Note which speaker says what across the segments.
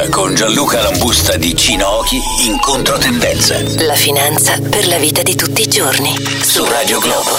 Speaker 1: finanza con Gianluca Lambusta di Cinochi in controtendenza.
Speaker 2: La finanza per la vita di tutti i giorni.
Speaker 1: Su Radio Globo.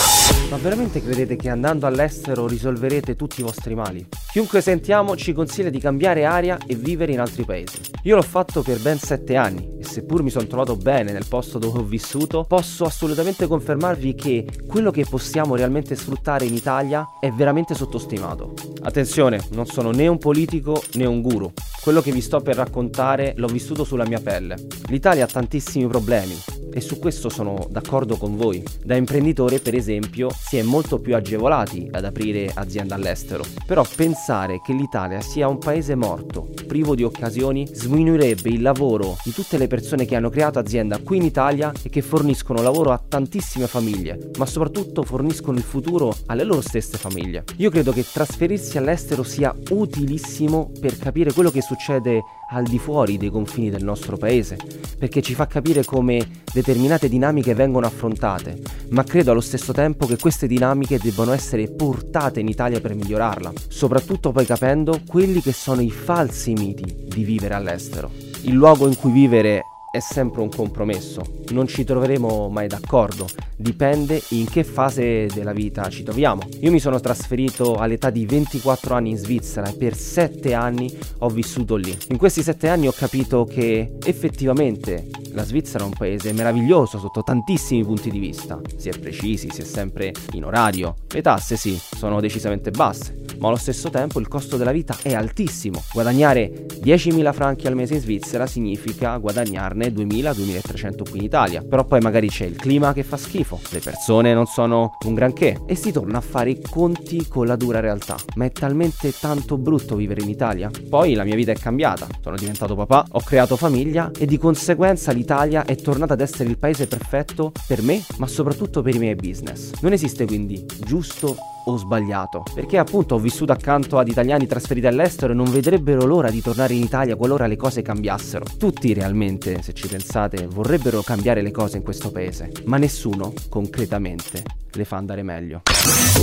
Speaker 3: Ma veramente credete che andando all'estero risolverete tutti i vostri mali? Chiunque sentiamo ci consiglia di cambiare aria e vivere in altri paesi. Io l'ho fatto per ben 7 anni e seppur mi sono trovato bene nel posto dove ho vissuto, posso assolutamente confermarvi che quello che possiamo realmente sfruttare in Italia è veramente sottostimato. Attenzione, non sono né un politico né un guru. Quello che vi sto per raccontare l'ho vissuto sulla mia pelle. L'Italia ha tantissimi problemi, e su questo sono d'accordo con voi. Da imprenditore, per esempio, si è molto più agevolati ad aprire aziende all'estero. Però pensare che l'Italia sia un paese morto, privo di occasioni, sminuirebbe il lavoro di tutte le persone che hanno creato azienda qui in Italia e che forniscono lavoro a tantissime famiglie, ma soprattutto forniscono il futuro alle loro stesse famiglie. Io credo che trasferirsi all'estero sia utilissimo per capire quello che succede al di fuori dei confini del nostro paese, perché ci fa capire come determinate dinamiche vengono affrontate, ma credo allo stesso tempo che queste dinamiche debbano essere portate in Italia per migliorarla, soprattutto poi capendo quelli che sono i falsi miti di vivere all'estero. Il luogo in cui vivere è sempre un compromesso, non ci troveremo mai d'accordo, dipende in che fase della vita ci troviamo. Io mi sono trasferito all'età di 24 anni in Svizzera e per 7 anni ho vissuto lì. In questi 7 anni ho capito che effettivamente la Svizzera è un paese meraviglioso sotto tantissimi punti di vista, si è precisi, si è sempre in orario, le tasse sì, sono decisamente basse, ma allo stesso tempo il costo della vita è altissimo. Guadagnare 10.000 franchi al mese in Svizzera significa guadagnarne 2.000-2.300 qui in Italia. Però poi magari c'è il clima che fa schifo, le persone non sono un granché e si torna a fare i conti con la dura realtà. Ma è talmente tanto brutto vivere in Italia? Poi la mia vita è cambiata, sono diventato papà, ho creato famiglia e di conseguenza l'Italia è tornata ad essere il paese perfetto per me, ma soprattutto per i miei business. Non esiste quindi giusto o sbagliato, perché appunto ho vissuto accanto ad italiani trasferiti all'estero e non vedrebbero l'ora di tornare in Italia qualora le cose cambiassero. Tutti realmente, se ci pensate, vorrebbero cambiare le cose in questo paese, ma nessuno concretamente le fa andare meglio.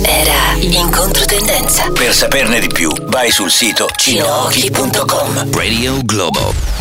Speaker 2: Era in controtendenza.
Speaker 1: Per saperne di più, vai sul sito cinochi.com. Radio Globo.